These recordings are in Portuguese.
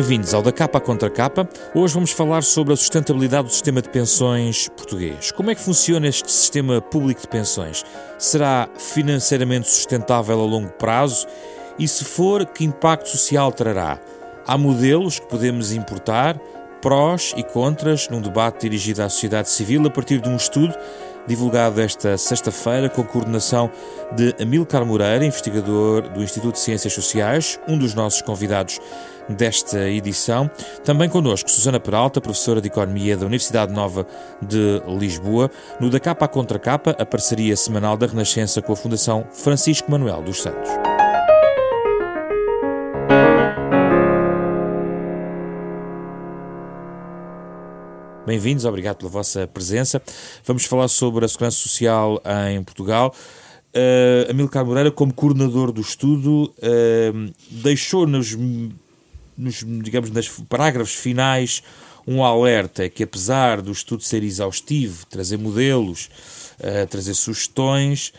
Bem-vindos ao Da Capa Contra Capa. Hoje vamos falar sobre a sustentabilidade do sistema de pensões português. Como é que funciona este sistema público de pensões? Será financeiramente sustentável a longo prazo? E se for, que impacto social trará? Há modelos que podemos importar, prós e contras, num debate dirigido à sociedade civil a partir de um estudo divulgado esta sexta-feira com a coordenação de Amilcar Moreira, investigador do Instituto de Ciências Sociais, um dos nossos convidados desta edição. Também connosco Susana Peralta, professora de Economia da Universidade Nova de Lisboa, no Da Capa à Contra Capa, a parceria semanal da Renascença com a Fundação Francisco Manuel dos Santos. Bem-vindos, obrigado pela vossa presença. Vamos falar sobre a segurança social em Portugal. Uh, Amilcar Moreira, como coordenador do estudo, uh, deixou nos, nos, digamos, nos parágrafos finais um alerta que, apesar do estudo ser exaustivo, trazer modelos, uh, trazer sugestões,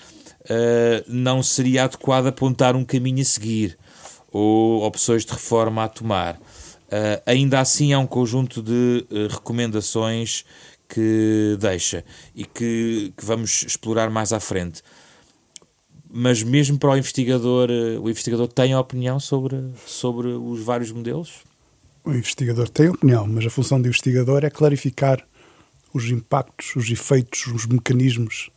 não seria adequado apontar um caminho a seguir ou opções de reforma a tomar. Uh, ainda assim, há um conjunto de uh, recomendações que deixa e que, que, vamos explorar mais à frente. Mas mesmo para o investigador, uh, o investigador tem opinião sobre, sobre os vários modelos? O investigador tem opinião, mas a função do investigador é clarificar os impactos, os efeitos, os mecanismos,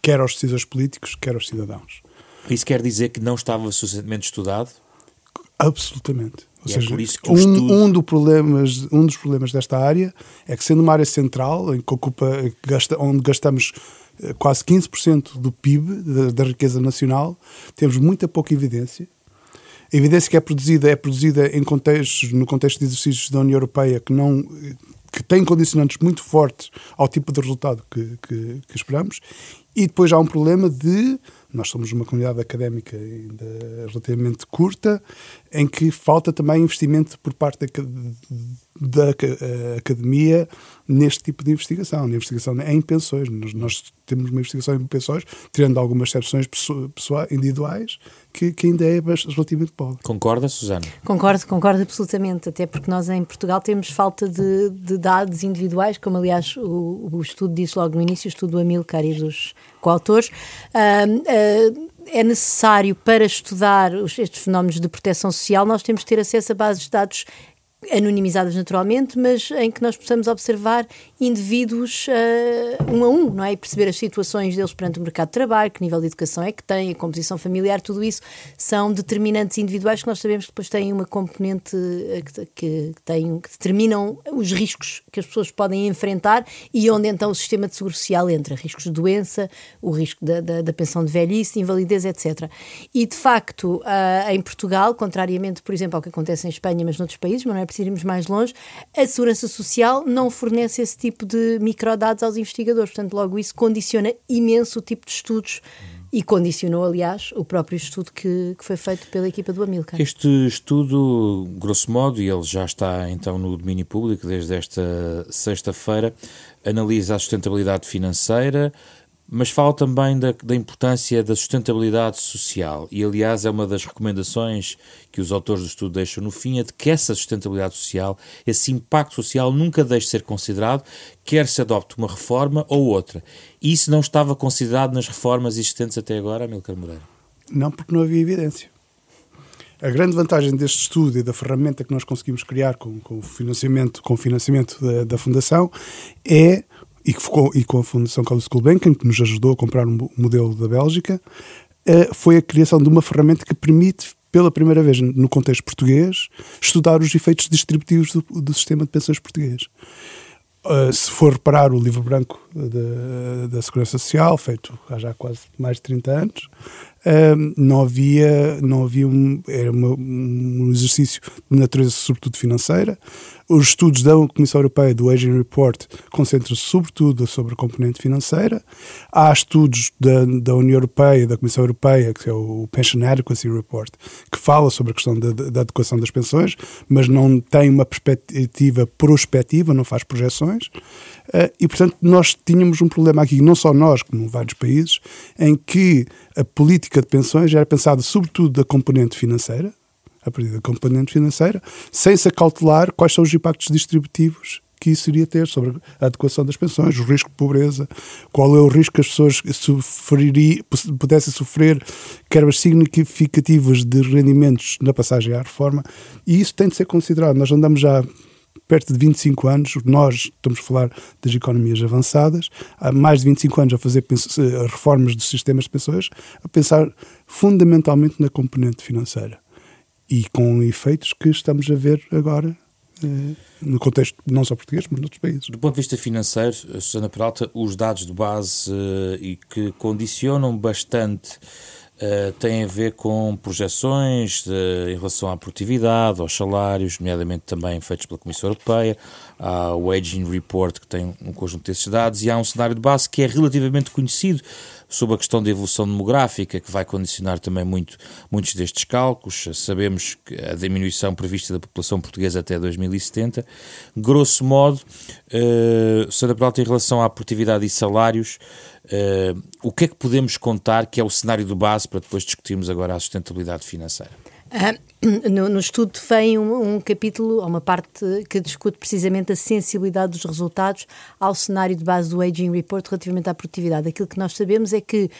quer aos decisores políticos, quer aos cidadãos. Isso quer dizer que não estava suficientemente estudado? Absolutamente. Ou e é seja, é um, estudo... um, do problemas, um dos problemas desta área é que, sendo uma área central, em que ocupa, gasta, onde gastamos eh, quase 15% do PIB, da, da, riqueza nacional, temos muita pouca evidência. A evidência que é produzida é produzida em contextos, no contexto de exercícios da União Europeia que não que têm condicionantes muito fortes ao tipo de resultado que, que, que esperamos. E depois há um problema de nós somos uma comunidade académica ainda relativamente curta, em que falta também investimento por parte da, da eh, academia neste tipo de investigação, na investigação em pensões. Nós, nós, temos uma investigação em pensões, tirando algumas exceções pessoais, individuais, que, que, ainda é relativamente pobre. Concorda, Susana? Concordo, concordo absolutamente, até porque nós em Portugal temos falta de, de dados individuais, como aliás o, o, estudo disse logo no início, o estudo do Amilcar e dos coautores. Uh, uh, é necessário para estudar estes fenómenos de proteção social, nós temos que ter acesso a bases de dados anonimizadas naturalmente, mas em que nós possamos observar indivíduos uh, um a um, não é? E perceber as situações deles perante o mercado de trabalho, que nível de educação é que têm, a composição familiar, tudo isso são determinantes individuais que nós sabemos que depois têm uma componente uh, que, que, que determinam os riscos que as pessoas podem enfrentar e onde então o sistema de seguro social entra, riscos de doença, o risco da, da, da pensão de velhice, invalidez, etc. E de facto, uh, em Portugal, contrariamente, por exemplo, ao que acontece em Espanha, mas noutros países, mas não é preciso irmos mais longe, a Segurança Social não fornece esse tipo de microdados aos investigadores. Portanto, logo isso condiciona imenso o tipo de estudos e condicionou, aliás, o próprio estudo que, que foi feito pela equipa do Amilcar. Este estudo, grosso modo, e ele já está então no domínio público desde esta sexta-feira, analisa a sustentabilidade financeira, mas fala também da, da, importância da sustentabilidade social. E, aliás, é uma das recomendações que os autores do estudo deixam no fim, é de que essa sustentabilidade social, esse impacto social, nunca deixe de ser considerado, quer se adopte uma reforma ou outra. Isso não estava considerado nas reformas existentes até agora, Amilcar Moreira? Não, porque não havia evidência. A grande vantagem deste estudo e da ferramenta que nós conseguimos criar com, com o financiamento, com financiamento da, da Fundação é e, ficou, e com a Fundação Carlos Gulbenkian, que nos ajudou a comprar um modelo da Bélgica, uh, foi a criação de uma ferramenta que permite, pela primeira vez no contexto português, estudar os efeitos distributivos do, do sistema de pensões português. Uh, se for reparar o livro branco da, da Segurança Social, feito há já quase mais de 30 anos, não havia, não havia um, era um exercício de natureza sobretudo financeira, os estudos da Comissão Europeia, do Aging Report, concentram-se sobretudo sobre a componente financeira. Há estudos da, da União Europeia, da Comissão Europeia, que é o Pension Adequacy Report, que fala sobre a questão da, da adequação das pensões, mas não tem uma perspectiva prospectiva, não faz projeções. Uh, e, portanto, nós tínhamos um problema aqui, não só nós, como vários países, em que a política de pensões era pensada sobretudo da componente financeira, a partir da componente financeira, sem se acautelar quais são os impactos distributivos que isso iria ter sobre a adequação das pensões, o risco de pobreza, qual é o risco que as pessoas pudessem sofrer quebras significativas de rendimentos na passagem à reforma, e isso tem de ser considerado. Nós andamos já perto de 25 anos, nós estamos a falar das economias avançadas, há mais de 25 anos a fazer reformas dos sistemas de pensões, a pensar fundamentalmente na componente financeira e com efeitos que estamos a ver agora eh, no contexto não só português, mas noutros países. Do ponto de vista financeiro, Susana Peralta, os dados de base uh, e que condicionam bastante uh, têm a ver com projeções uh, em relação à produtividade, aos salários, nomeadamente também feitos pela Comissão Europeia, há o Aging Report que tem um conjunto desses dados e há um cenário de base que é relativamente conhecido sobre a questão da evolução demográfica, que vai condicionar também muito, muitos destes cálculos. Sabemos que a diminuição prevista da população portuguesa até 2070. Grosso modo, uh. Peralta, em relação à produtividade e salários, uh, o que é que podemos contar que é o cenário de base para depois discutirmos agora a sustentabilidade financeira? Ah, no, no, estudo vem um, um capítulo, uma parte que discute precisamente a sensibilidade dos resultados ao cenário de base do Aging Report relativamente à produtividade. Aquilo que nós sabemos é que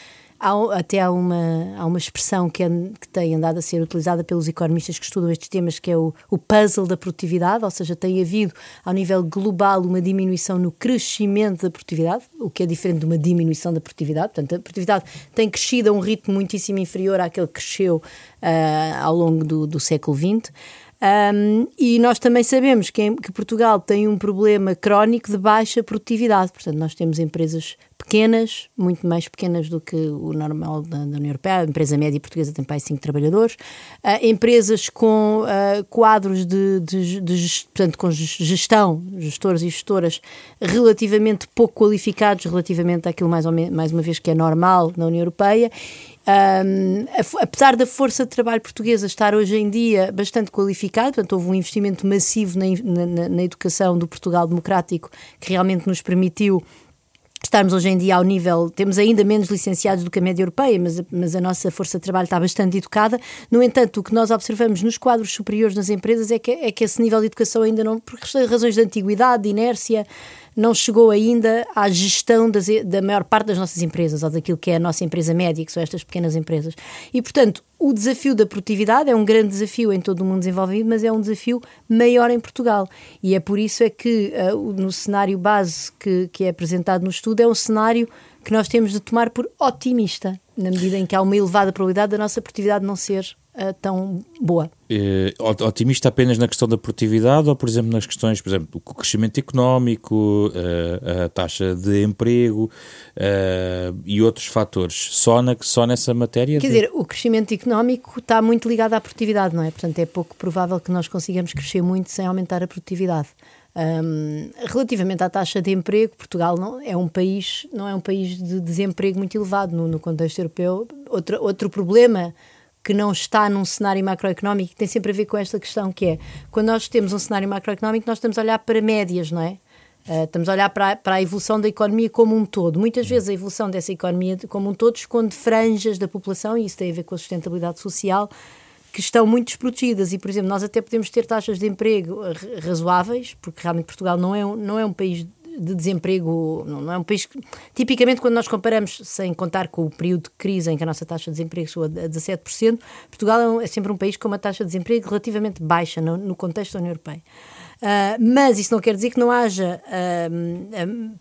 Há, até há uma, há uma expressão que, é, que tem andado a ser utilizada pelos economistas que estudam estes temas, que é o, o puzzle da produtividade, ou seja, tem havido, ao nível global, uma diminuição no crescimento da produtividade, o que é diferente de uma diminuição da produtividade. Portanto, a produtividade tem crescido a um ritmo muitíssimo inferior àquele que cresceu uh, ao longo do, do século XX. Um, e nós também sabemos que, que, Portugal tem um problema crónico de baixa produtividade. Portanto, nós temos empresas pequenas, muito mais pequenas do que o normal da, da União Europeia. A empresa média portuguesa tem mais 5 trabalhadores. Uh, empresas com uh, quadros de, de, de, portanto, com gestão, gestores e gestoras relativamente pouco qualificados, relativamente àquilo mais, ou mais uma vez que é normal na União Europeia um, apesar da força de trabalho portuguesa estar hoje em dia bastante qualificada, portanto, houve um investimento massivo na, na, na educação do Portugal democrático que realmente nos permitiu estarmos hoje em dia ao nível, temos ainda menos licenciados do que a média europeia, mas, mas a nossa força de trabalho está bastante educada. No entanto, o que nós observamos nos quadros superiores nas empresas é que, é que esse nível de educação ainda não, por razões de antiguidade, de inércia, não chegou ainda à gestão das, da maior parte das nossas empresas, ou daquilo que é a nossa empresa média, que são estas pequenas empresas. E, portanto, o desafio da produtividade é um grande desafio em todo o mundo desenvolvido, mas é um desafio maior em Portugal. E é por isso é que uh, no cenário base que, que é apresentado no estudo é um cenário que nós temos de tomar por otimista, na medida em que há uma elevada probabilidade da nossa produtividade não ser uh, tão boa. É, otimista apenas na questão da produtividade ou, por exemplo, nas questões, por exemplo, o crescimento económico, uh, a taxa de emprego uh, e outros fatores? Só, na, só nessa matéria? Quer de... dizer, o crescimento económico está muito ligado à produtividade, não é? Portanto, é pouco provável que nós consigamos crescer muito sem aumentar a produtividade. Um, relativamente à taxa de emprego, Portugal não é um país não é um país de desemprego muito elevado no, no contexto europeu. Outro, outro problema que não está num cenário macroeconómico que tem sempre a ver com esta questão que é, quando nós temos um cenário macroeconómico, nós estamos a olhar para médias, não é? Uh, estamos a olhar para a, para a, evolução da economia como um todo. Muitas vezes a evolução dessa economia como um todo esconde franjas da população, e isso tem a ver com a sustentabilidade social, que estão muito desprotegidas. E, por exemplo, nós até podemos ter taxas de emprego razoáveis, porque realmente Portugal não é um, não é um país de desemprego, não é um país que, tipicamente quando nós comparamos, sem contar com o período de crise em que a nossa taxa de desemprego chegou a 17%, Portugal é, é sempre um país com uma taxa de desemprego relativamente baixa no, no contexto da União Europeia. Uh, mas isso não quer dizer que não haja uh,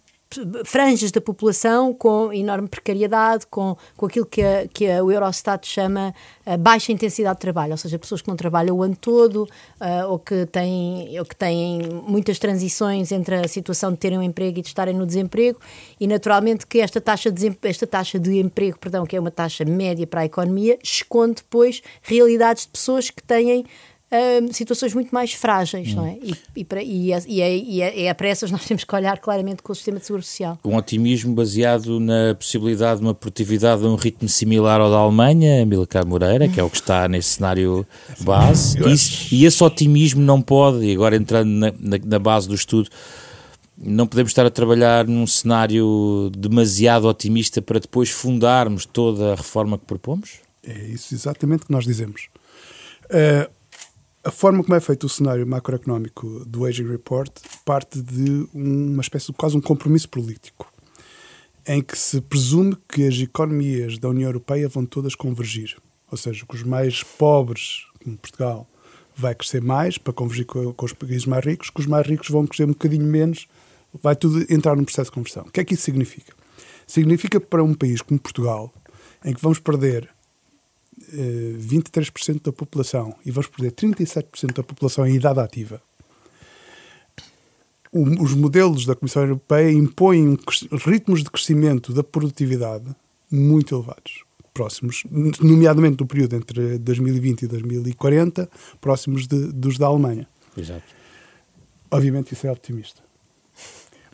franjas da população com enorme precariedade, com, com aquilo que, a, que a, o Eurostat chama a baixa intensidade de trabalho, ou seja, pessoas que não trabalham o ano todo uh, ou, que têm, ou que têm muitas transições entre a situação de terem um emprego e de estarem no desemprego e naturalmente que esta taxa de, esta taxa de emprego, perdão, que é uma taxa média para a economia, esconde depois realidades de pessoas que têm uh, situações muito mais frágeis, hum. não é? E, e, para, e, é, e, é, e é, é para essas nós temos que olhar claramente com o sistema de seguro social. Um otimismo baseado na possibilidade de uma produtividade a um ritmo similar ao da Alemanha, Milcar Moreira, que é o que está nesse cenário base. Isso, e esse otimismo não pode, e agora entrando na, na, na base do estudo, não podemos estar a trabalhar num cenário demasiado otimista para depois fundarmos toda a reforma que propomos? É isso exatamente que nós dizemos. Uh, a forma como é feito o cenário macroeconómico do Aging Report parte de uma espécie de quase um compromisso político, em que se presume que as economias da União Europeia vão todas convergir. Ou seja, que os mais pobres, como Portugal, vai crescer mais para convergir com, com os países mais ricos, que os mais ricos vão crescer um bocadinho menos, vai tudo entrar num processo de conversão. O que é que isso significa? Significa para um país como Portugal, em que vamos perder 23% eh, da população e vamos perder 37% da população em idade ativa, os modelos da Comissão Europeia impõem ritmos de crescimento da produtividade muito elevados, próximos, nomeadamente no período entre 2020 e 2040, próximos de, dos da Alemanha. Exato. Obviamente isso é optimista.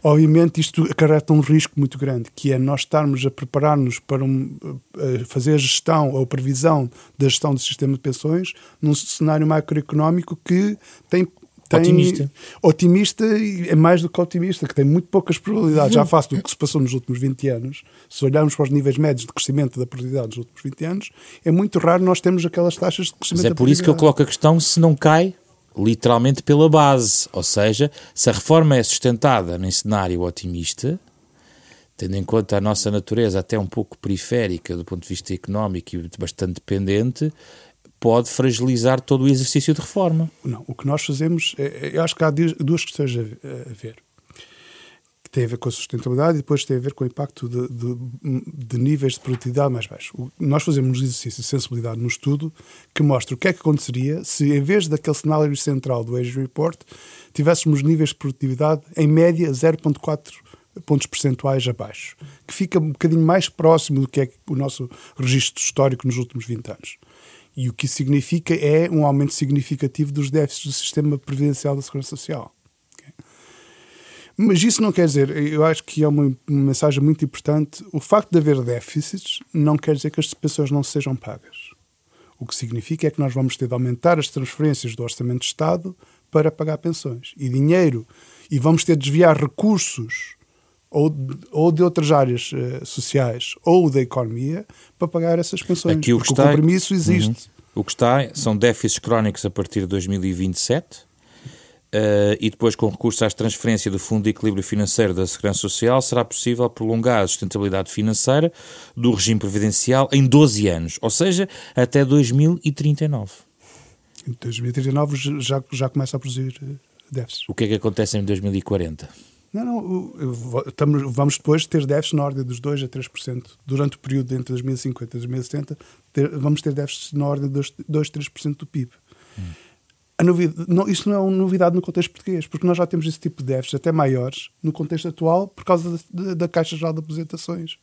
Obviamente isto acarreta um risco muito grande, que é nós estarmos a preparar-nos para um, a fazer a gestão ou previsão da gestão do sistema de pensões num cenário macroeconómico que tem tem, otimista. Otimista é mais do que otimista, que tem muito poucas probabilidades, já face do que se passou nos últimos 20 anos. Se olharmos para os níveis médios de crescimento da produtividade nos últimos 20 anos, é muito raro nós termos aquelas taxas de crescimento Mas é por isso que eu coloco a questão se não cai literalmente pela base. Ou seja, se a reforma é sustentada num cenário otimista, tendo em conta a nossa natureza até um pouco periférica do ponto de vista económico e bastante dependente, pode fragilizar todo o exercício de reforma. Não, o que nós fazemos, é, é eu acho que há duas questões a ver que tem a ver com a sustentabilidade e depois tem a ver com o impacto de, de, de níveis de produtividade mais baixos. Nós fazemos um exercício de sensibilidade no estudo que mostra o que é que aconteceria se, em vez daquele cenário central do Age Report, tivéssemos níveis de produtividade em média 0,4 pontos percentuais abaixo, que fica um bocadinho mais próximo do que é o nosso registro histórico nos últimos 20 anos. E o que isso significa é um aumento significativo dos déficits do sistema previdencial da Segurança Social. Mas isso não quer dizer, eu acho que é uma, mensagem muito importante. O facto de haver déficits não quer dizer que as pessoas não sejam pagas. O que significa é que nós vamos ter de aumentar as transferências do Orçamento de Estado para pagar pensões. E dinheiro, e vamos ter de desviar recursos ou de, ou de outras áreas uh, sociais ou da economia para pagar essas pensões. Aqui o, que está, o compromisso existe. Uhum. O que está são déficits crónicos a partir de 2027 Uh, e depois, com recurso às transferências do Fundo de Equilíbrio Financeiro da Segurança Social, será possível prolongar a sustentabilidade financeira do regime previdencial em 12 anos, ou seja, até 2039. Em 2039 já, já começa a produzir eh, déficits. O que é que acontece em 2040? Não, não, estamos, vamos depois ter déficits na ordem dos 2 a 3%. Durante o período entre 2050 e 2070, ter, vamos ter déficits na ordem dos 2 a 3% do PIB. Hum não, isso não é uma novidade no contexto português, porque nós já temos esse tipo de déficits até maiores no contexto atual por causa da, da Caixa Geral de Aposentações.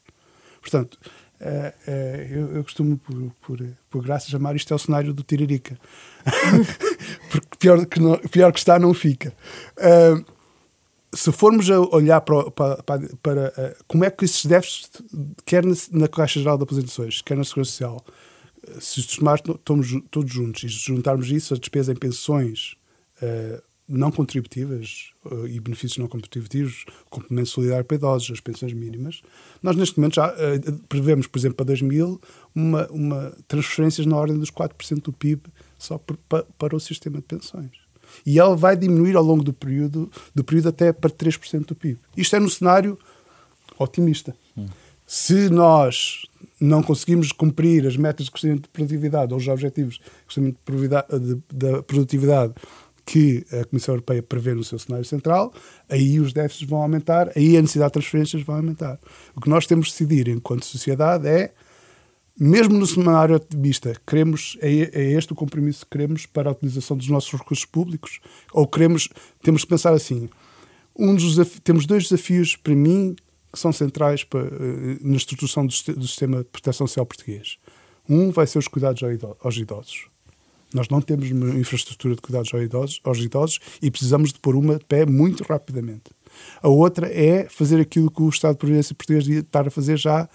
Portanto, é, é, eu, eu, costumo, por, por, por, graça, chamar isto é o cenário do Tiririca. porque pior que, não, pior que está, não fica. Uh, se formos a olhar para, para, para, para uh, como é que esses déficits, quer na, na Caixa Geral de Aposentações, quer na Segurança Social, se somarmos todos juntos e juntarmos isso a despesa em pensões uh, não contributivas uh, e benefícios não contributivos, complemento solidário para idosos, as pensões mínimas, nós neste momento já uh, prevemos, por exemplo, para 2000, uma, uma transferências na ordem dos 4% do PIB só por, para, para o sistema de pensões. E ela vai diminuir ao longo do período, do período até para 3% do PIB. Isto é no cenário otimista. Hum. Se nós não conseguimos cumprir as metas de crescimento de produtividade ou os objetivos de crescimento da produtividade que a Comissão Europeia prevê no seu cenário central, aí os déficits vão aumentar, aí a necessidade de transferências vai aumentar. O que nós temos de decidir enquanto sociedade é, mesmo no cenário otimista, queremos, é, é este o compromisso que queremos para a utilização dos nossos recursos públicos? Ou queremos, temos que pensar assim, um dos, temos dois desafios para mim que são centrais para, eh, na estruturação do, sistema de proteção social português. Um vai ser os cuidados aos idosos. Nós não temos uma infraestrutura de cuidados aos idosos, aos idosos e precisamos de pôr uma de pé muito rapidamente. A outra é fazer aquilo que o Estado de Providência Português devia estar a fazer já,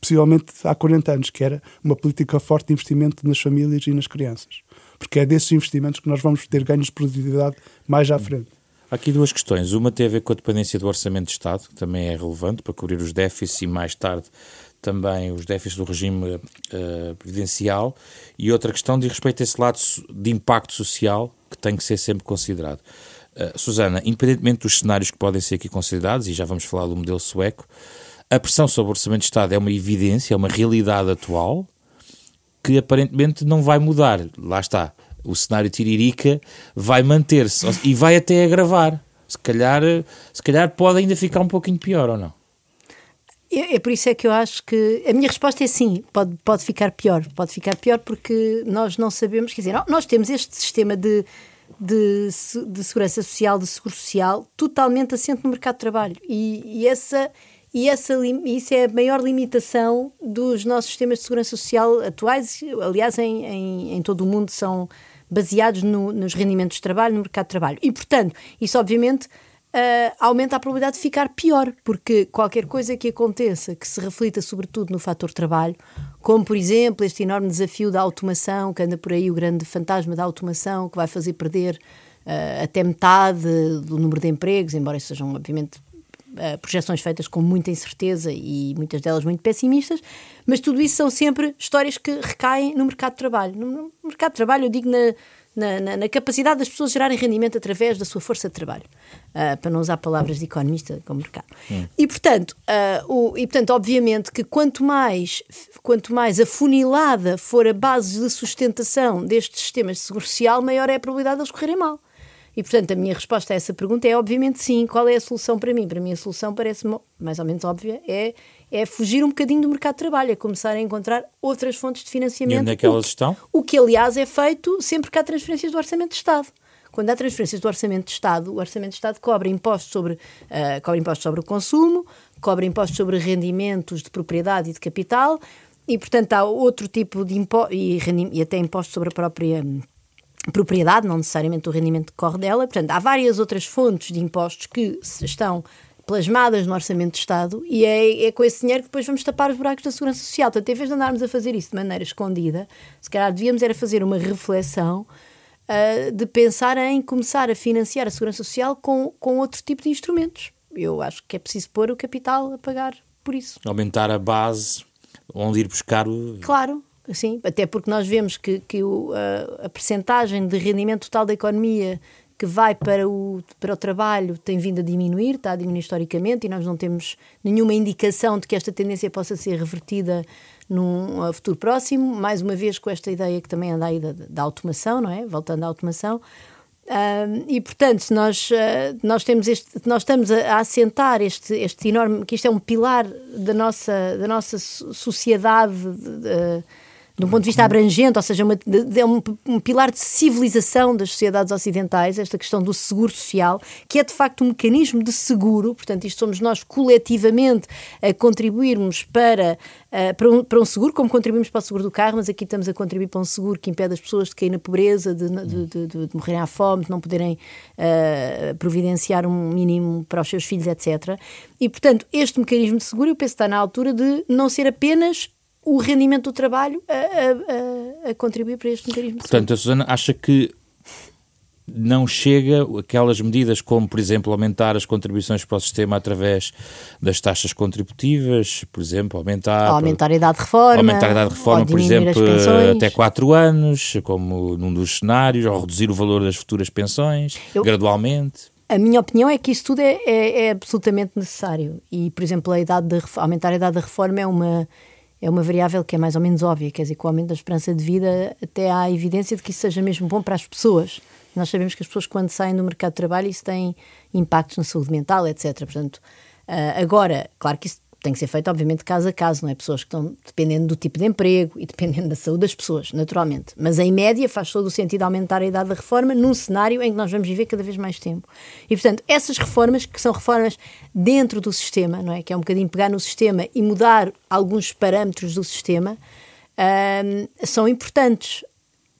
possivelmente há 40 anos, que era uma política forte de investimento nas famílias e nas crianças. Porque é desses investimentos que nós vamos ter ganhos de produtividade mais à frente. Há aqui duas questões. Uma tem a ver com a dependência do Orçamento de Estado, que também é relevante para cobrir os déficits e mais tarde também os déficits do regime uh, previdencial e outra questão diz respeito a esse lado de impacto social que tem que ser sempre considerado. Uh, Susana, independentemente dos cenários que podem ser aqui considerados, e já vamos falar do modelo sueco, a pressão sobre o Orçamento de Estado é uma evidência, é uma realidade atual que aparentemente não vai mudar. Lá está. O cenário tiririca vai manter-se e vai até agravar. Se calhar, se calhar pode ainda ficar um pouquinho pior ou não? É, é, por isso é que eu acho que a minha resposta é sim, pode, pode ficar pior. Pode ficar pior porque nós não sabemos, quer dizer, nós temos este sistema de, de, de segurança social, de seguro social, totalmente assente no mercado de trabalho. E, e essa e essa, isso é a maior limitação dos nossos sistemas de segurança social atuais, aliás, em, em, em todo o mundo são baseados no, nos rendimentos de trabalho, no mercado de trabalho. E, portanto, isso obviamente uh, aumenta a probabilidade de ficar pior, porque qualquer coisa que aconteça que se reflita sobretudo no fator trabalho, como por exemplo este enorme desafio da automação, que anda por aí o grande fantasma da automação, que vai fazer perder uh, até metade do número de empregos, embora sejam obviamente Uh, projeções feitas com muita incerteza e muitas delas muito pessimistas, mas tudo isso são sempre histórias que recaem no mercado de trabalho. No, no mercado de trabalho, eu digo na, na, na, na, capacidade das pessoas gerarem rendimento através da sua força de trabalho, uh, para não usar palavras de economista como mercado. Hum. E, portanto, uh, o, e, portanto, obviamente que quanto mais, quanto mais afunilada for a base de sustentação destes sistemas de segurança social, maior é a probabilidade de eles correrem mal. E, portanto, a minha resposta a essa pergunta é, obviamente, sim. Qual é a solução para mim? Para mim, a solução parece mais ou menos óbvia, é, é fugir um bocadinho do mercado de trabalho, é começar a encontrar outras fontes de financiamento. E onde é que elas estão? O que, aliás, é feito sempre que há transferências do Orçamento de Estado. Quando há transferências do Orçamento de Estado, o Orçamento de Estado cobra impostos sobre, uh, cobra impostos sobre o consumo, cobra impostos sobre rendimentos de propriedade e de capital, e, portanto, há outro tipo de impostos, e, e até impostos sobre a própria propriedade, não necessariamente o rendimento que corre dela. Portanto, há várias outras fontes de impostos que estão plasmadas no Orçamento de Estado e é, é, com esse dinheiro que depois vamos tapar os buracos da Segurança Social. Portanto, em vez de andarmos a fazer isso de maneira escondida, se calhar devíamos era fazer uma reflexão uh, de pensar em começar a financiar a Segurança Social com, com outro tipo de instrumentos. Eu acho que é preciso pôr o capital a pagar por isso. Aumentar a base onde ir buscar o... Claro, Sim, até porque nós vemos que, que o, a, a percentagem de rendimento total da economia que vai para o, para o trabalho tem vindo a diminuir, está a diminuir historicamente, e nós não temos nenhuma indicação de que esta tendência possa ser revertida num futuro próximo, mais uma vez com esta ideia que também anda aí da, da automação, não é? Voltando à automação. Uh, e portanto, se nós, uh, nós, temos este, nós estamos a, a, assentar este, este enorme, que isto é um pilar da nossa, da nossa sociedade. De, de, de um ponto de vista abrangente, ou seja, uma, é um, um, pilar de civilização das sociedades ocidentais, esta questão do seguro social, que é de facto um mecanismo de seguro, portanto, isto somos nós coletivamente a contribuirmos para, uh, para, um, para um seguro, como contribuímos para o seguro do carro, mas aqui estamos a contribuir para um seguro que impede as pessoas de cair na pobreza, de, de, de, de morrerem à fome, de não poderem uh, providenciar um mínimo para os seus filhos, etc. E, portanto, este mecanismo de seguro, eu penso que está na altura de não ser apenas o rendimento do trabalho a, a, a contribuir para este mecanismo. Portanto, a Susana acha que não chega aquelas medidas como, por exemplo, aumentar as contribuições para o sistema através das taxas contributivas, por exemplo, aumentar... Ou aumentar a idade de reforma. Aumentar a idade de reforma, por exemplo, até 4 anos, como num dos cenários, ou reduzir o valor das futuras pensões, Eu... gradualmente. A minha opinião é que isso tudo é, é, é absolutamente necessário. E, por exemplo, a idade de, aumentar a idade da reforma é uma é uma variável que é mais ou menos óbvia, quer dizer, com o aumento da esperança de vida até há evidência de que isso seja mesmo bom para as pessoas. Nós sabemos que as pessoas quando saem do mercado de trabalho isso tem impactos na saúde mental, etc. Portanto, uh, agora, claro que isso tem que ser feito, obviamente, caso a caso, não é? Pessoas que estão dependendo do tipo de emprego e dependendo da saúde das pessoas, naturalmente. Mas em média faz todo o sentido aumentar a idade da reforma num cenário em que nós vamos viver cada vez mais tempo. E, portanto, essas reformas, que são reformas dentro do sistema, não é? Que é um bocadinho pegar no sistema e mudar alguns parâmetros do sistema, são importantes.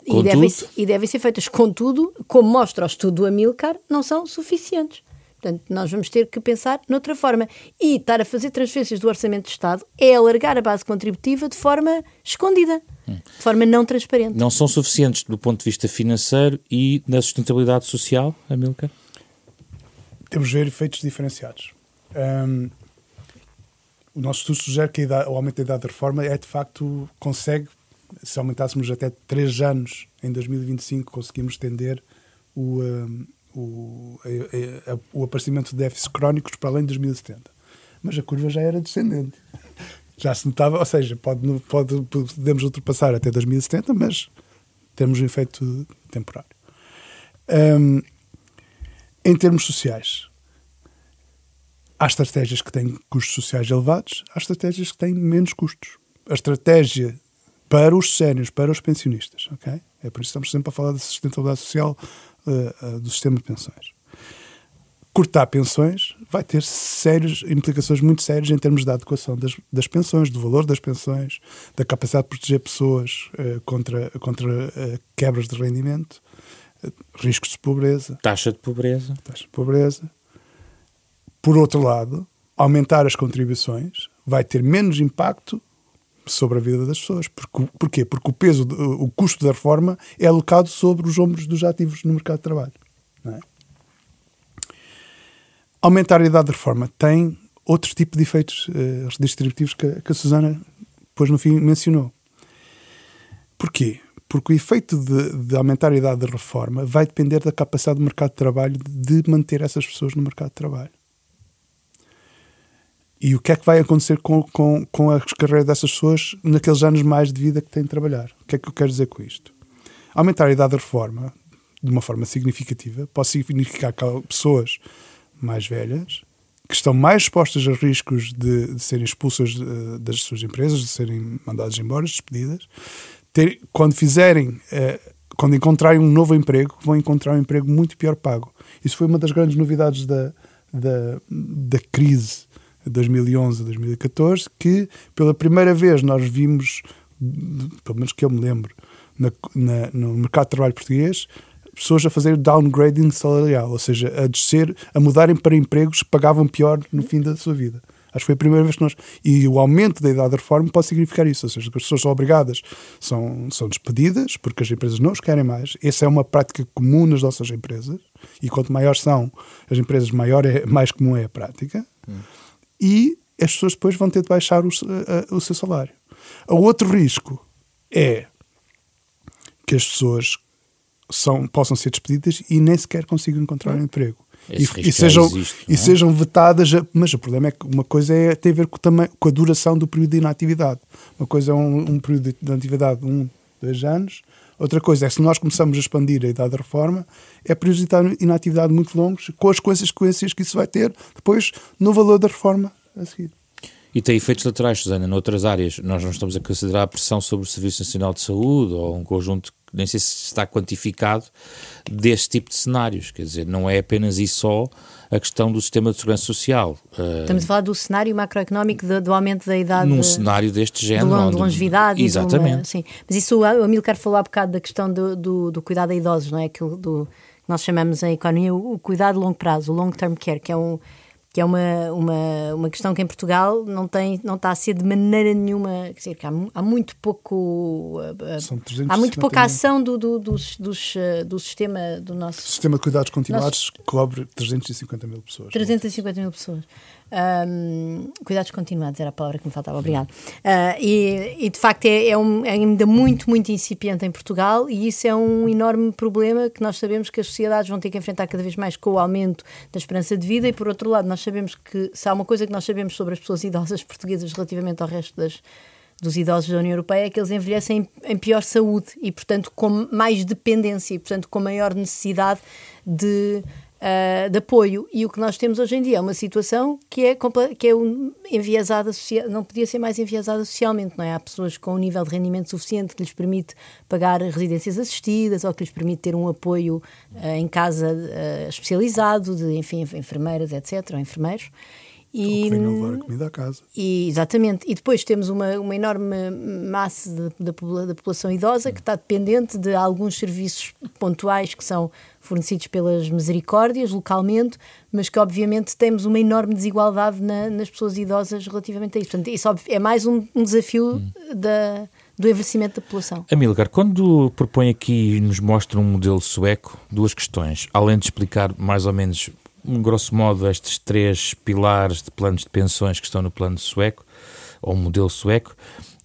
E devem, e devem, ser feitas. Contudo, como mostra o estudo do Amilcar, não são suficientes. Portanto, nós vamos ter que pensar noutra forma. E estar a fazer transferências do Orçamento de Estado é alargar a base contributiva de forma escondida, hum. de forma não transparente. Não são suficientes do ponto de vista financeiro e na sustentabilidade social, Amilcar? Temos de ver efeitos diferenciados. Um, o nosso estudo sugere que idade, o aumento da idade de reforma é de facto consegue, se aumentássemos até 3 anos em 2025, conseguimos estender o, um, o, a, a, a, o aparecimento de déficits crónicos para além de 2070. Mas a curva já era descendente. Já se notava, ou seja, pode, pode, podemos ultrapassar até 2070, mas temos um efeito temporário. Um, em termos sociais, há estratégias que têm custos sociais elevados, há estratégias que têm menos custos. A estratégia para os sénios, para os pensionistas, ok? É por isso que estamos sempre a falar da sustentabilidade social uh, uh, do sistema de pensões. Cortar pensões vai ter sérias implicações muito sérias em termos da adequação das, das pensões, do valor das pensões, da capacidade de proteger pessoas uh, contra, contra quebras de rendimento, riscos de pobreza. Taxa de pobreza. Taxa de pobreza. Por outro lado, aumentar as contribuições vai ter menos impacto sobre a vida das pessoas. Porque, porquê? Porque o peso, o custo da reforma é alocado sobre os ombros dos ativos no mercado de trabalho. É? Aumentar a idade de reforma tem outro tipo de efeitos uh, redistributivos que, que, a Susana depois no fim mencionou. Porquê? Porque o efeito de, de, aumentar a idade de reforma vai depender da capacidade do mercado de trabalho de manter essas pessoas no mercado de trabalho. E o que é que vai acontecer com, com, com as carreiras dessas pessoas naqueles anos mais de vida que têm de trabalhar? O que é que eu quero dizer com isto? Aumentar a idade da reforma de uma forma significativa pode significar que pessoas mais velhas que estão mais expostas a riscos de, de serem expulsas de, das suas empresas, de serem mandadas embora, despedidas, ter, quando fizerem, eh, quando encontrarem um novo emprego, vão encontrar um emprego muito pior pago. Isso foi uma das grandes novidades da, da, da crise 2011 a 2014, que pela primeira vez nós vimos, pelo menos que eu me lembro, na, na, no mercado de trabalho português, pessoas a fazer downgrading salarial, ou seja, a descer, a mudarem para empregos que pagavam pior no fim da sua vida. Acho que foi a primeira vez que nós. E o aumento da idade da reforma pode significar isso, ou seja, que as pessoas são obrigadas, são, são despedidas porque as empresas não os querem mais. Essa é uma prática comum nas nossas empresas, e quanto maiores são as empresas, maior é, mais comum é a prática. Hum e as pessoas depois vão ter de baixar o, a, o seu salário. O outro risco é que as pessoas são, possam ser despedidas e nem sequer consigam encontrar um emprego. E, e, sejam, existe, e é? sejam vetadas, mas o problema é que uma coisa é, tem a ver com, também, com a duração do período de inatividade. Uma coisa é um, um período de inatividade de um, dois anos, outra coisa é se nós começamos a expandir a idade da reforma, é de inatividade muito longos, com as consequências que isso vai ter depois no valor da reforma a seguir. E tem efeitos laterais, Susana, noutras áreas. Nós não estamos a considerar a pressão sobre o Serviço Nacional de Saúde ou um conjunto nem sei se está quantificado deste tipo de cenários. Quer dizer, não é apenas e só a questão do sistema de segurança social. Eh, estamos a falar do cenário macroeconómico do, do aumento da idade. Num de, cenário deste género. De, longevidade. Exatamente. Uma, sim. Mas isso o Amilcar falou há bocado da questão do, do, do cuidado a idosos, não é? Que do, nós chamamos em economia o, o cuidado a longo prazo, o long term care, que é um que é uma, uma, uma questão que em Portugal não, tem, não está a ser de maneira nenhuma. Quer dizer, que há, há muito pouco. Uh, há muito pouca ação do, do, do, do, uh, do sistema do nosso. O sistema de cuidados continuados nosso, cobre 350 mil pessoas. 350 mil pessoas. Um, cuidados continuados era a palavra que me faltava, obrigado. Uh, e, e, de facto é, é, um, é, ainda muito, muito incipiente em Portugal e isso é um enorme problema que nós sabemos que as sociedades vão ter que enfrentar cada vez mais com o aumento da esperança de vida e por outro lado nós sabemos que se há uma coisa que nós sabemos sobre as pessoas idosas portuguesas relativamente ao resto das, dos idosos da União Europeia é que eles envelhecem em, em pior saúde e portanto com mais dependência e portanto com maior necessidade de uh, de apoio. E o que nós temos hoje em dia é uma situação que é, que é um, não podia ser mais enviesada socialmente, não é? Há pessoas com um nível de rendimento suficiente que lhes permite pagar residências assistidas ou que lhes permite ter um apoio uh, em casa uh, especializado, de, enfim, enfermeiras, etc., ou enfermeiros. E, levar a comida à casa. E, exatamente. E depois temos uma, uma enorme massa da população idosa que está dependente de alguns serviços pontuais que são fornecidos pelas misericórdias localmente, mas que obviamente temos uma enorme desigualdade na, nas pessoas idosas relativamente a isso. Portanto, isso é mais um, um desafio hum. da, do envelhecimento da população. Amilcar, quando propõe aqui e nos mostra um modelo sueco, duas questões. Além de explicar mais ou menos grosso modo, estes três pilares de planos de pensões que estão no plano sueco, ou modelo sueco,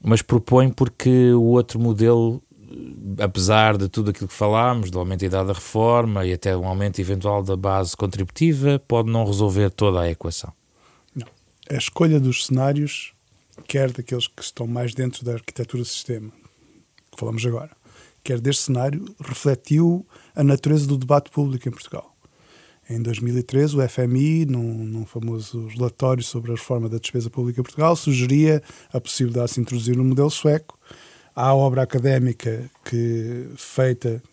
mas propõe porque o outro modelo, apesar de tudo aquilo que falámos, do aumento da idade da reforma e até um aumento eventual da base contributiva, pode não resolver toda a equação. Não. A escolha dos cenários, quer daqueles que estão mais dentro da arquitetura do sistema, que falamos agora, quer deste cenário, refletiu a natureza do debate público em Portugal. Em 2013, o FMI, num, num, famoso relatório sobre a reforma da despesa pública em Portugal, sugeria a possibilidade de se introduzir no modelo sueco. Há obra académica que, feita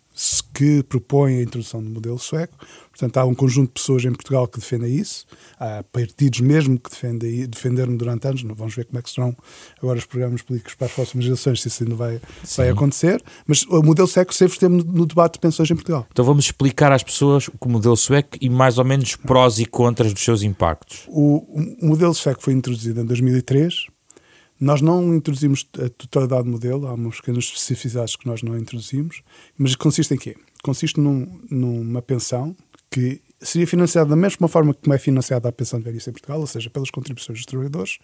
que propõe a introdução do modelo sueco. Portanto, há um conjunto de pessoas em Portugal que defendem isso. Há partidos mesmo que defendem, defenderam durante anos. Vamos ver como é que serão agora os programas políticos para as próximas eleições, se isso ainda vai, vai acontecer. Mas o modelo sueco sempre esteve no, no, debate de pensões em Portugal. Então vamos explicar às pessoas o modelo sueco e mais ou menos prós e contras dos seus impactos. O, o modelo sueco foi introduzido em 2003 nós não introduzimos a totalidade do modelo, há umas pequenas especificidades que nós não introduzimos, mas consiste em quê? Consiste num, numa pensão que seria financiada da mesma forma como é financiada a pensão de velhice em Portugal, ou seja, pelas contribuições dos trabalhadores,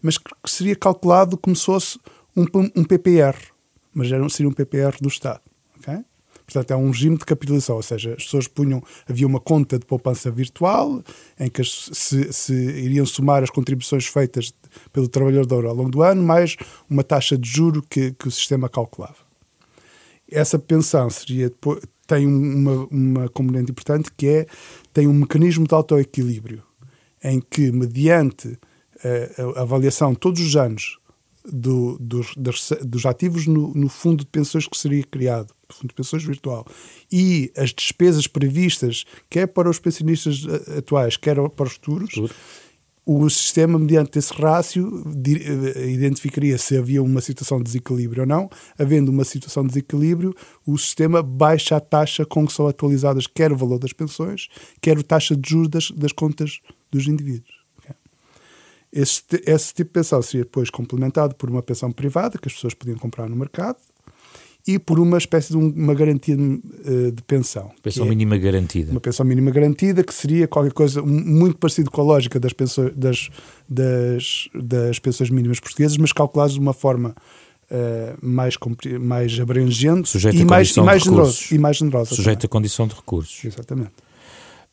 mas que seria calculado como se fosse um, um PPR, mas seria um PPR do Estado. Portanto, é um regime de capitalização, ou seja, as pessoas punham, havia uma conta de poupança virtual em que se, se iriam somar as contribuições feitas pelo trabalhador ao longo do ano, mais uma taxa de juro que, que o sistema calculava. Essa pensão seria, tem uma, uma componente importante que é tem um mecanismo de autoequilíbrio, em que, mediante a, a avaliação todos os anos do, dos, dos, ativos no, no, fundo de pensões que seria criado, de pensões virtual, e as despesas previstas, quer para os pensionistas eh, atuais, quer para os futuros, o sistema, mediante esse rácio, eh, identificaria se havia uma situação de desequilíbrio ou não. Havendo uma situação de desequilíbrio, o sistema baixa a taxa com que são atualizadas quer o valor das pensões, quer a taxa de juros das, das contas dos indivíduos. Esse, esse tipo de pensão seria depois complementado por uma pensão privada que as pessoas podiam comprar no mercado e por uma espécie de uma garantia de, eh, pensão. Pensão é mínima garantida. Uma pensão mínima garantida que seria qualquer coisa muito parecido com a lógica das pensões, das, das, das pensões mínimas portuguesas, mas calculadas de uma forma uh, mais, mais abrangente Sujeito e, mais, e, mais generoso, e mais generosa. Sujeito também. a condição de recursos. Exatamente.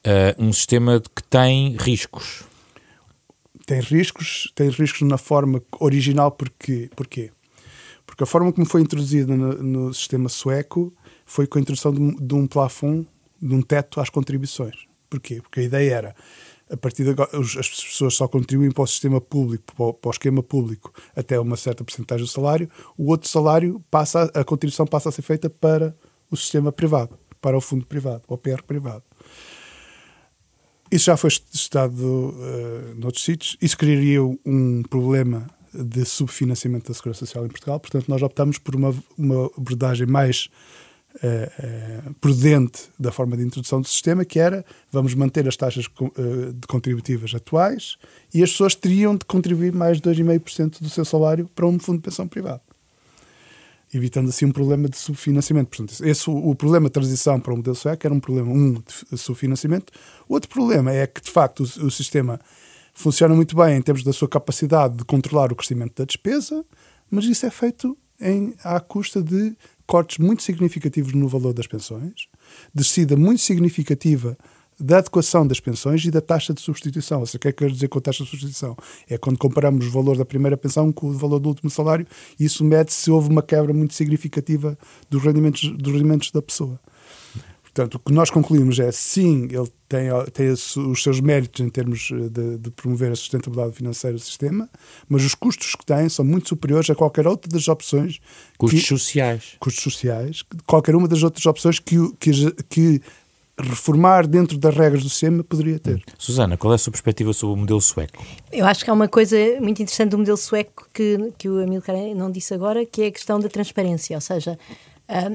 Uh, um sistema que tem riscos. Tem riscos, tem riscos na forma original, porque, porquê? Porque a forma como foi introduzida no, no sistema sueco foi com a introdução de, de, um plafond, de um teto às contribuições. Porquê? Porque a ideia era, a partir de agora, as pessoas só contribuem para o sistema público, para o, para o esquema público, até uma certa porcentagem do salário, o outro salário, passa, a contribuição passa a ser feita para o sistema privado, para o fundo privado, o PR privado. Isso já foi testado uh, noutros sítios. Isso criaria um problema de subfinanciamento da Segurança Social em Portugal. Portanto, nós optamos por uma, uma abordagem mais uh, uh, prudente da forma de introdução do sistema, que era vamos manter as taxas uh, de contributivas atuais e as pessoas teriam de contribuir mais de 2,5% do seu salário para um fundo de pensão privado evitando assim um problema de subfinanciamento. Portanto, esse, o, o problema de transição para o modelo sueco era um problema, um, de subfinanciamento. Outro problema é que, de facto, o, o, sistema funciona muito bem em termos da sua capacidade de controlar o crescimento da despesa, mas isso é feito em, à custa de cortes muito significativos no valor das pensões, descida muito significativa da adequação das pensões e da taxa de substituição. Ou seja, o que é que quer dizer com a taxa de substituição? É quando comparamos o valor da primeira pensão com o valor do último salário, isso mede se houve uma quebra muito significativa dos rendimentos, dos rendimentos da pessoa. Portanto, o que nós concluímos é sim, ele tem, tem os seus méritos em termos eh, de, de, promover a sustentabilidade financeira do sistema, mas os custos que tem são muito superiores a qualquer outra das opções. Custos que, sociais. Custos sociais. Qualquer uma das outras opções que, que, que reformar dentro das regras do sistema poderia ter. Susana, qual é a sua perspectiva sobre o modelo sueco? Eu acho que há uma coisa muito interessante do modelo sueco que, que o Amilcar não disse agora, que é a questão da transparência, ou seja,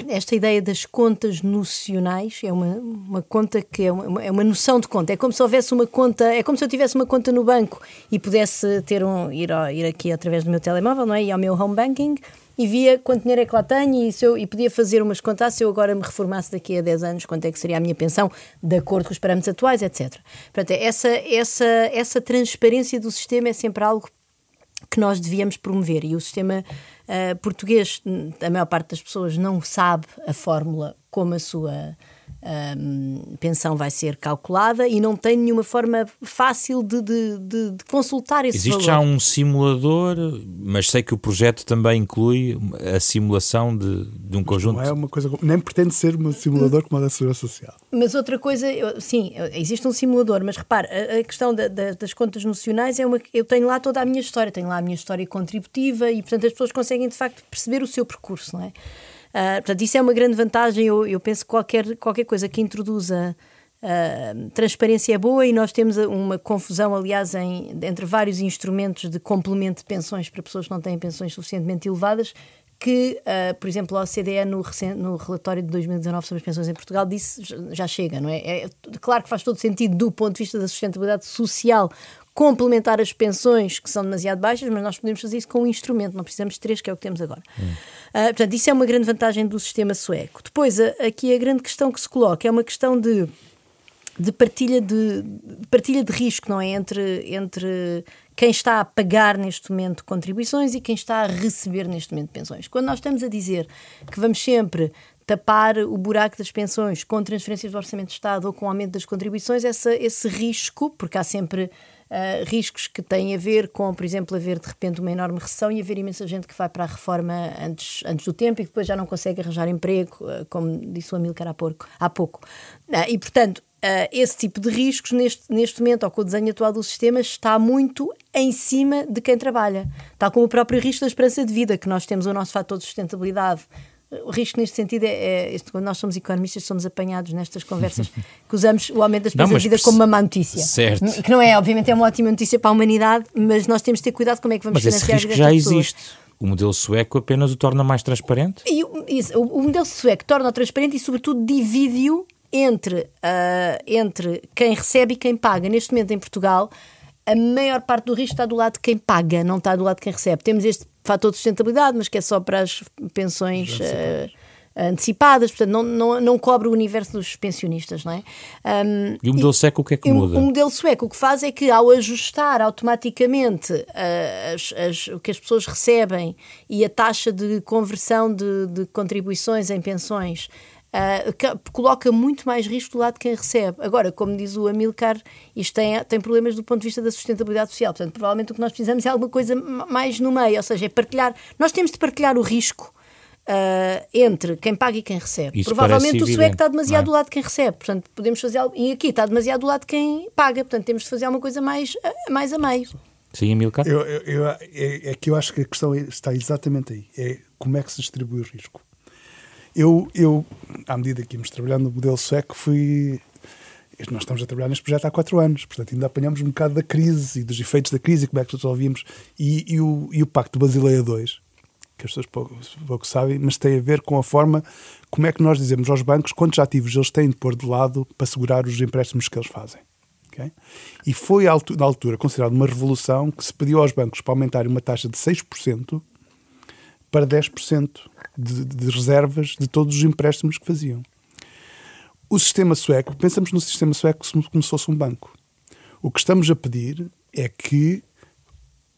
esta ideia das contas nocionais é uma, uma conta que é uma, é uma noção de conta. É como se houvesse uma conta, é como se eu tivesse uma conta no banco e pudesse ter um, ir, ao, ir aqui através do meu telemóvel, não é? E ao meu home banking e via quanto dinheiro é que lá tenho e, se eu, e podia fazer umas contas se eu agora me reformasse daqui a 10 anos, quanto é que seria a minha pensão, de acordo com os parâmetros atuais, etc. Portanto, essa, essa, essa transparência do sistema é sempre algo que nós devíamos promover. E o sistema uh, português, a maior parte das pessoas não sabe a fórmula como a sua um, pensão vai ser calculada e não tem nenhuma forma fácil de, de, de, de consultar esse Existe valor. já um simulador, mas sei que o projeto também inclui a simulação de, de um conjunto. Não é uma coisa, nem pretende ser um simulador como a da Segurança Social. Mas outra coisa, eu, sim, existe um simulador, mas repare, a, a questão da, da, das contas nocionais é uma. Eu tenho lá toda a minha história, tenho lá a minha história contributiva e, portanto, as pessoas conseguem de facto perceber o seu percurso, não é? Uh, portanto, isso é uma grande vantagem. Eu, eu penso que qualquer, qualquer coisa que introduza uh, transparência é boa e nós temos uma confusão, aliás, em, entre vários instrumentos de complemento de pensões para pessoas que não têm pensões suficientemente elevadas. Que, uh, por exemplo, a OCDE, no, no, relatório de 2019 sobre as pensões em Portugal, disse já chega, não é? é? Claro que faz todo sentido do ponto de vista da sustentabilidade social complementar as pensões que são demasiado baixas, mas nós podemos fazer isso com um instrumento, não precisamos de três, que é o que temos agora. Hum. Uh, portanto, isso é uma grande vantagem do sistema sueco. Depois, a, aqui a grande questão que se coloca é uma questão de, de, partilha, de, de partilha de risco, não é? Entre, entre quem está a pagar neste momento contribuições e quem está a receber neste momento pensões. Quando nós estamos a dizer que vamos sempre tapar o buraco das pensões com transferências do Orçamento de Estado ou com aumento das contribuições, essa, esse risco, porque há sempre uh, riscos que têm a ver com, por exemplo, haver de repente uma enorme recessão e haver imensa gente que vai para a reforma antes, antes do tempo e que depois já não consegue arranjar emprego, uh, como disse o Amilcar há pouco. Há pouco. Uh, e, portanto, esse tipo de riscos, neste, neste momento, ou com o desenho atual do sistema, está muito em cima de quem trabalha. Tal como o próprio risco da esperança de vida, que nós temos o nosso fator de sustentabilidade o risco neste sentido é, é quando nós somos economistas, somos apanhados nestas conversas que usamos o aumento das esperança de vida como uma má notícia. Certo. Que não é, obviamente, é uma ótima notícia para a humanidade, mas nós temos de ter cuidado como é que vamos mas financiar esse risco já pessoas. existe. O modelo sueco apenas o torna mais transparente? E, isso, o, o modelo sueco torna-o transparente e, sobretudo, divide-o entre, uh, entre quem recebe e quem paga. Neste momento, em Portugal, a maior parte do risco está do lado de quem paga, não está do lado de quem recebe. Temos este fator de sustentabilidade, mas que é só para as pensões uh, antecipadas, portanto, não, não, não cobre o universo dos pensionistas, não é? Um, e o modelo sueco o que é que muda? O, o modelo sueco o que faz é que, ao ajustar automaticamente uh, as, as, o que as pessoas recebem e a taxa de conversão de, de contribuições em pensões uh, coloca muito mais risco do lado de quem recebe. Agora, como diz o Amilcar, isto tem, tem problemas do ponto de vista da sustentabilidade social. Portanto, provavelmente o que nós precisamos é alguma coisa mais no meio, ou seja, é partilhar. Nós temos de partilhar o risco. Uh, entre quem paga e quem recebe. Isso Provavelmente o sueco está demasiado é? do lado de quem recebe, portanto podemos fazer algo, e aqui está demasiado do lado de quem paga, portanto temos de fazer alguma coisa mais, mais a meio. Sim, Amilcar? Eu, eu, eu, é, é que eu acho que a questão está exatamente aí, é como é que se distribui o risco. Eu, eu, à medida que íamos trabalhando no modelo sueco, fui. Nós estamos a trabalhar neste projeto há quatro anos, portanto ainda apanhamos um bocado da crise e dos efeitos da crise e como é que resolvíamos. E, e, o, e o Pacto Basileia II, que as pessoas pouco, pouco sabem, mas tem a ver com a forma como é que nós dizemos aos bancos quantos ativos eles têm de pôr de lado para segurar os empréstimos que eles fazem. Okay? E foi, na altura, considerado uma revolução que se pediu aos bancos para aumentarem uma taxa de 6% para 10% de, de reservas de todos os empréstimos que faziam. O sistema sueco, pensamos no sistema sueco como se fosse um banco. O que estamos a pedir é que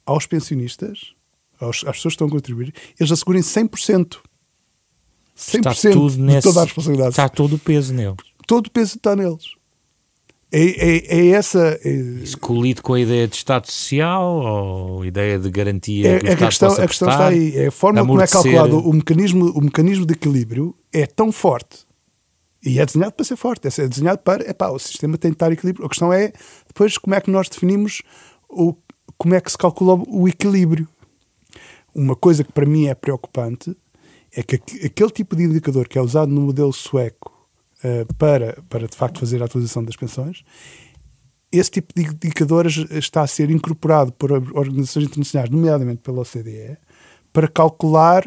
aos pensionistas, aos, às pessoas que estão a contribuir, eles assegurem 100%. 100% está tudo de nesse, toda a responsabilidade. Está todo o peso neles. Todo o peso está neles. É, é, é essa. É... Isso colido com a ideia de Estado Social ou ideia de garantia é, que o Estado a questão, possa a questão está aí. É a forma amortecer... como é calculado o mecanismo, o mecanismo de equilíbrio é tão forte e é desenhado para ser forte. É desenhado para. Epá, o sistema tem de estar equilíbrio. A questão é depois como é que nós definimos o, como é que se calcula o equilíbrio. Uma coisa que para mim é preocupante é que aquele tipo de indicador que é usado no modelo sueco eh, para, para de facto fazer a atualização das pensões. Esse tipo de indicadores está a ser incorporado por organizações internacionais, nomeadamente pela OCDE, para calcular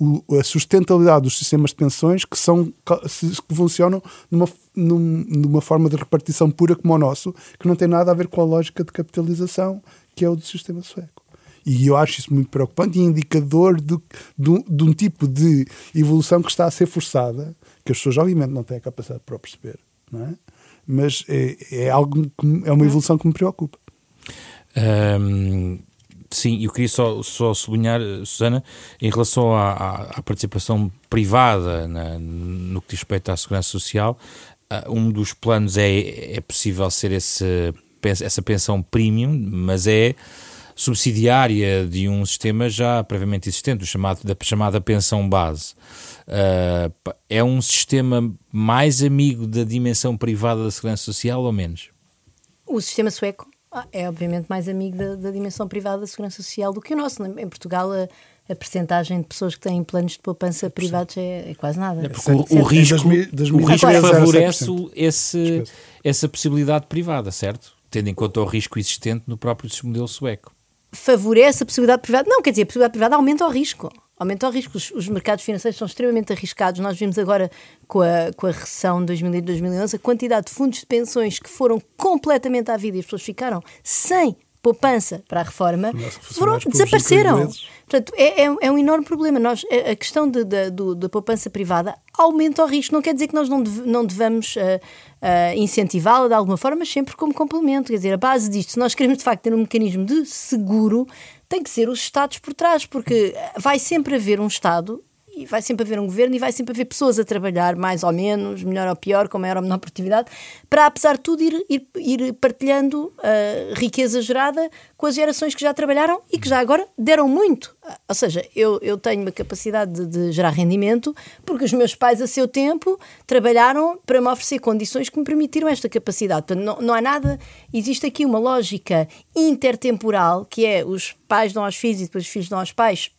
o, a sustentabilidade dos sistemas de pensões que, são, que funcionam numa, numa forma de repartição pura como o nosso, que não tem nada a ver com a lógica de capitalização que é o do sistema sueco. E eu acho isso muito preocupante e indicador de, de, de, um tipo de evolução que está a ser forçada, que as pessoas obviamente não têm a capacidade para perceber, não é? Mas é, é algo que, é uma evolução que me preocupa. Um, sim, eu queria só, só sublinhar, Susana, em relação à, à, à participação privada na, no que diz respeito à segurança social, uh, um dos planos é, é possível ser esse, essa pensão premium, mas é subsidiária de um sistema já previamente existente, chamado, da chamada pensão base. Uh, é um sistema mais amigo da dimensão privada da segurança social ou menos? O sistema sueco ah, é obviamente mais amigo da, da, dimensão privada da segurança social do que o nosso. Em Portugal, a, a percentagem de pessoas que têm planos de poupança privados é, é quase nada. É porque o, o risco, o risco favorece esse, essa possibilidade privada, certo? Tendo em conta o risco existente no próprio modelo sueco favorece a possibilidade privada. Não, quer dizer, a possibilidade privada aumenta o risco. Aumenta o risco. Os, os, mercados financeiros são extremamente arriscados. Nós vimos agora com a, com a recessão de 2008 2011 a quantidade de fundos de pensões que foram completamente à vida e as pessoas ficaram sem poupança para a reforma foram, desapareceram. Portanto, é, é, é, um enorme problema. Nós, a questão de, de, de, da poupança privada aumenta o risco. Não quer dizer que nós não, deve, não devamos uh, uh, incentivá-la de alguma forma, mas sempre como complemento. Quer dizer, a base disto, se nós queremos de facto ter um mecanismo de seguro, tem que ser os Estados por trás, porque vai sempre haver um Estado e vai sempre haver um governo e vai sempre haver pessoas a trabalhar mais ou menos, melhor ou pior, com maior ou menor produtividade, para apesar de tudo ir, ir, ir partilhando a uh, riqueza gerada com as gerações que já trabalharam e que já agora deram muito. Ou seja, eu, eu tenho uma capacidade de, de gerar rendimento porque os meus pais, a seu tempo, trabalharam para me oferecer condições que me permitiram esta capacidade. Portanto, não, não há nada. Existe aqui uma lógica intertemporal que é os pais dão aos filhos e depois os filhos dão aos pais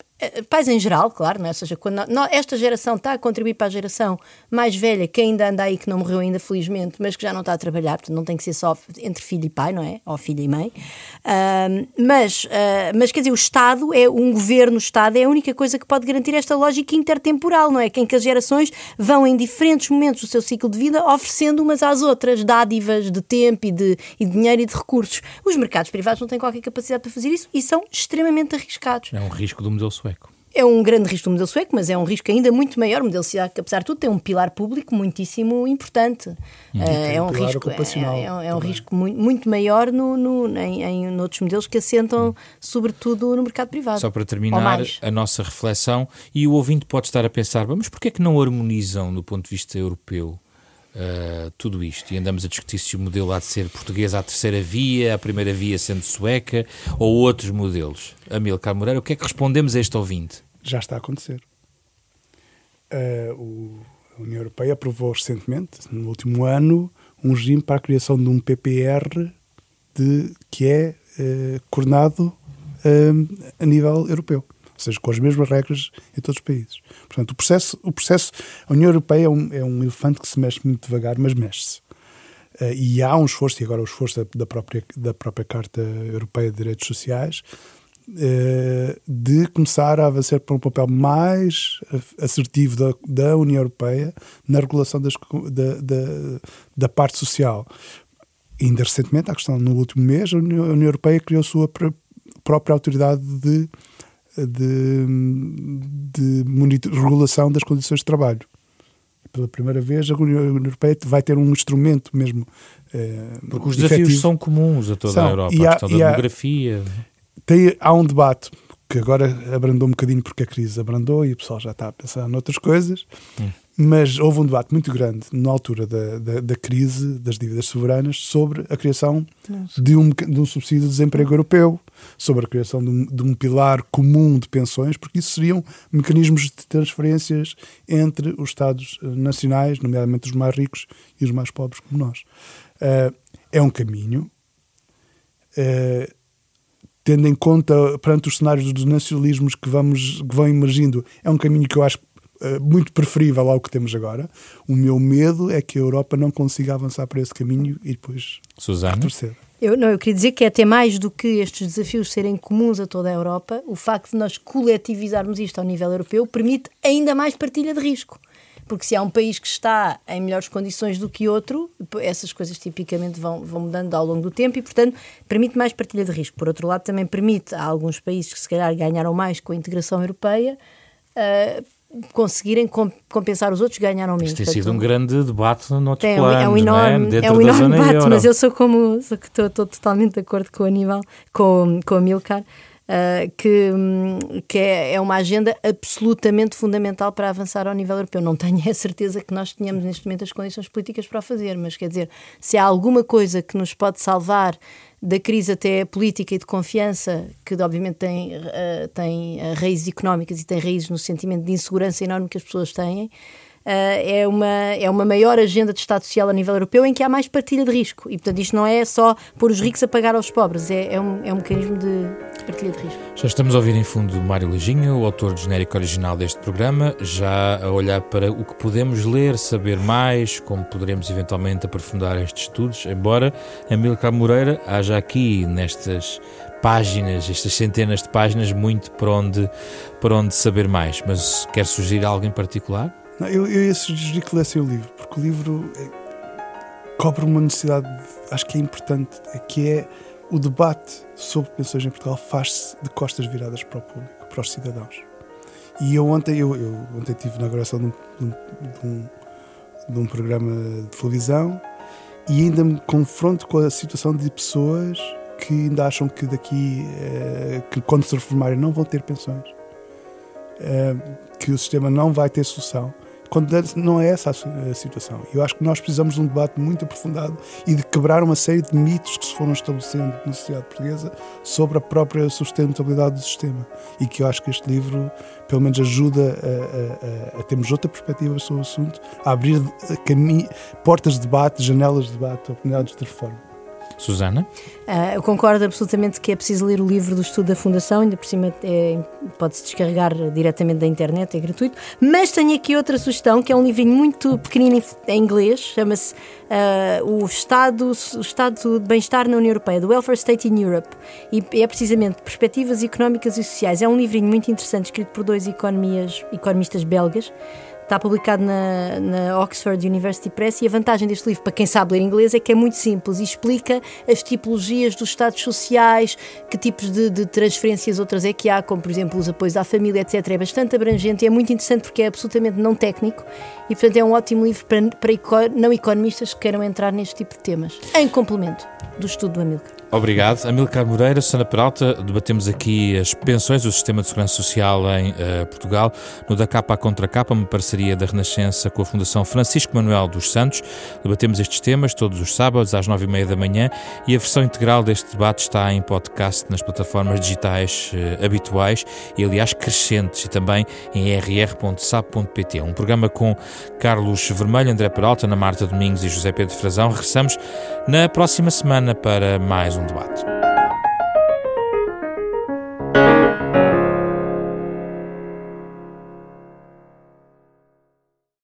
pais em geral, claro, não é? ou seja, quando esta geração está a contribuir para a geração mais velha, que ainda anda aí, que não morreu ainda, felizmente, mas que já não está a trabalhar, portanto não tem que ser só entre filho e pai, não é? Ou filho e mãe. Uh, mas, uh, mas quer dizer, o Estado, é um governo, o Estado, é a única coisa que pode garantir esta lógica intertemporal, não é? Em que as gerações vão em diferentes momentos do seu ciclo de vida oferecendo umas às outras dádivas de tempo e de, e de dinheiro e de recursos. Os mercados privados não têm qualquer capacidade para fazer isso e são extremamente arriscados. É um risco do sueco sueco. É um grande risco do modelo sueco, mas é um risco ainda muito maior. O modelo sueco, apesar de tudo, tem um pilar público muitíssimo importante. Uhum. é um, risco, é, é, é um risco muito, muito maior no, no, em, em outros modelos que assentam, uhum. sobretudo, no mercado privado. Só para terminar a nossa reflexão, e o ouvinte pode estar a pensar, mas porquê é que não harmonizam do ponto de vista europeu? Uh, tudo isto e andamos a discutir se o modelo há de ser português à terceira via, a primeira via sendo sueca ou outros modelos. Amilcar Moreira, o que é que respondemos a este ouvinte? Já está a acontecer. Uh, a União Europeia aprovou recentemente, no último ano, um regime para a criação de um PPR de, que é uh, coordenado a nível europeu seja, com as mesmas regras em todos os países. Portanto, o processo, o processo a União Europeia é um, é um elefante que se mexe muito devagar, mas mexe-se. Uh, e há um esforço, e agora o esforço da própria, da própria Carta Europeia de Direitos Sociais, uh, de começar a avançar para um papel mais assertivo da, da União Europeia na regulação das, da, da, da parte social. E ainda recentemente, a questão no último mês, a União Europeia criou a sua própria autoridade de de, de regulação das condições de trabalho. Pela primeira vez, a União Europeia vai ter um instrumento mesmo. Eh, Porque os desafios efetivo. são comuns a toda são, a Europa, a questão da demografia. Tem, há um debate que agora abrandou um bocadinho porque a crise abrandou e o pessoal já está a pensar noutras coisas, hum. mas houve um debate muito grande na altura da, da, da crise das dívidas soberanas sobre a criação de um, de um subsídio de desemprego europeu, sobre a criação de um, de um, pilar comum de pensões, porque isso seriam mecanismos de transferências entre os Estados eh, nacionais, nomeadamente os mais ricos e os mais pobres como nós. Uh, é um caminho. Uh, tendo em conta, perante os cenários dos nacionalismos que, vamos, que vão emergindo, é um caminho que eu acho muito preferível ao que temos agora. O meu medo é que a Europa não consiga avançar por esse caminho e depois retroceder. Eu, não, eu queria dizer que é até mais do que estes desafios serem comuns a toda a Europa, o facto de nós coletivizarmos isto ao nível europeu permite ainda mais partilha de risco. porque se há um país que está em melhores condições do que outro, essas coisas tipicamente vão, vão mudando ao longo do tempo e, portanto, permite mais partilha de risco. Por outro lado, também permite a alguns países que se calhar ganharam mais com a integração europeia. Uh, conseguirem compensar os outros ganharam menos. Isto tem sido um grande debate no outro tem, planos, é um enorme, é? é um enorme debate, euro. mas eu sou como sou que estou, estou, totalmente de acordo com o Aníbal, com, com a Milcar. Uh, que, que é, é, uma agenda absolutamente fundamental para avançar ao nível europeu. Não tenho a certeza que nós tenhamos neste momento as condições políticas para o fazer, mas quer dizer, se há alguma coisa que nos pode salvar da crise até política e de confiança, que obviamente tem, uh, tem uh, raízes económicas e tem raízes no sentimento de insegurança enorme que as pessoas têm, é, uma, é uma maior agenda de Estado Social a nível europeu em que há mais partilha de risco. E, portanto, isto não é só pôr os ricos a pagar aos pobres, é, é, um, é um mecanismo de partilha de risco. Já estamos a ouvir em fundo Mário Leginho, o autor do genérico original deste programa, já a olhar para o que podemos ler, saber mais, como poderemos eventualmente aprofundar estes estudos, embora Amílcar Moreira haja aqui nestas páginas, estas centenas de páginas, muito para onde, para onde saber mais. Mas quer sugerir algo em particular? Não, eu, eu ia sugerir que lessem o livro, porque o livro é, cobre uma necessidade, acho que é importante, é que é o debate sobre pensões em Portugal faz-se de costas viradas para o público, para os cidadãos. E eu ontem, eu, eu ontem estive na inauguração de um, de, um, de um programa de televisão e ainda me confronto com a situação de pessoas que ainda acham que daqui, eh, que quando se reformarem não vão ter pensões, eh, que o sistema não vai ter solução quando não é essa a situação. Eu acho que nós precisamos de um debate muito aprofundado e de quebrar uma série de mitos que se foram estabelecendo na sociedade portuguesa sobre a própria sustentabilidade do sistema. E que eu acho que este livro, pelo menos, ajuda a, a, a termos outra perspectiva sobre o assunto, a abrir portas de debate, janelas de debate, oportunidades de reforma. Susana? Uh, eu concordo absolutamente que é preciso ler o livro do estudo da Fundação, ainda por cima é, pode-se descarregar diretamente da internet, é gratuito. Mas tenho aqui outra sugestão, que é um livrinho muito pequenino em inglês, chama-se uh, o, Estado, o Estado de Bem-Estar na União Europeia, The Welfare State in Europe. E é precisamente Perspectivas Económicas e Sociais. É um livrinho muito interessante, escrito por dois economistas belgas está publicado na, na, Oxford University Press e a vantagem deste livro, para quem sabe ler inglês, é que é muito simples e explica as tipologias dos estados sociais, que tipos de, de transferências outras é que há, como por exemplo os apoios à família, etc. É bastante abrangente e é muito interessante porque é absolutamente não técnico e, portanto, é um ótimo livro para, para não economistas que queiram entrar neste tipo de temas, em complemento do estudo do Amilcar. Obrigado. Amilcar Moreira, Susana Peralta, debatemos aqui as pensões do Sistema de Segurança Social em uh, Portugal, no Da Capa à Contra Capa, uma parceria da Renascença com a Fundação Francisco Manuel dos Santos. Debatemos estes temas todos os sábados às nove e meia da manhã e a versão integral deste debate está em podcast nas plataformas digitais uh, habituais e, aliás, crescentes e também em rr.sab.pt. Um programa com Carlos Vermelho, André Peralta, Ana Marta Domingos e José Pedro Frazão. Regressamos na próxima semana para mais um And what?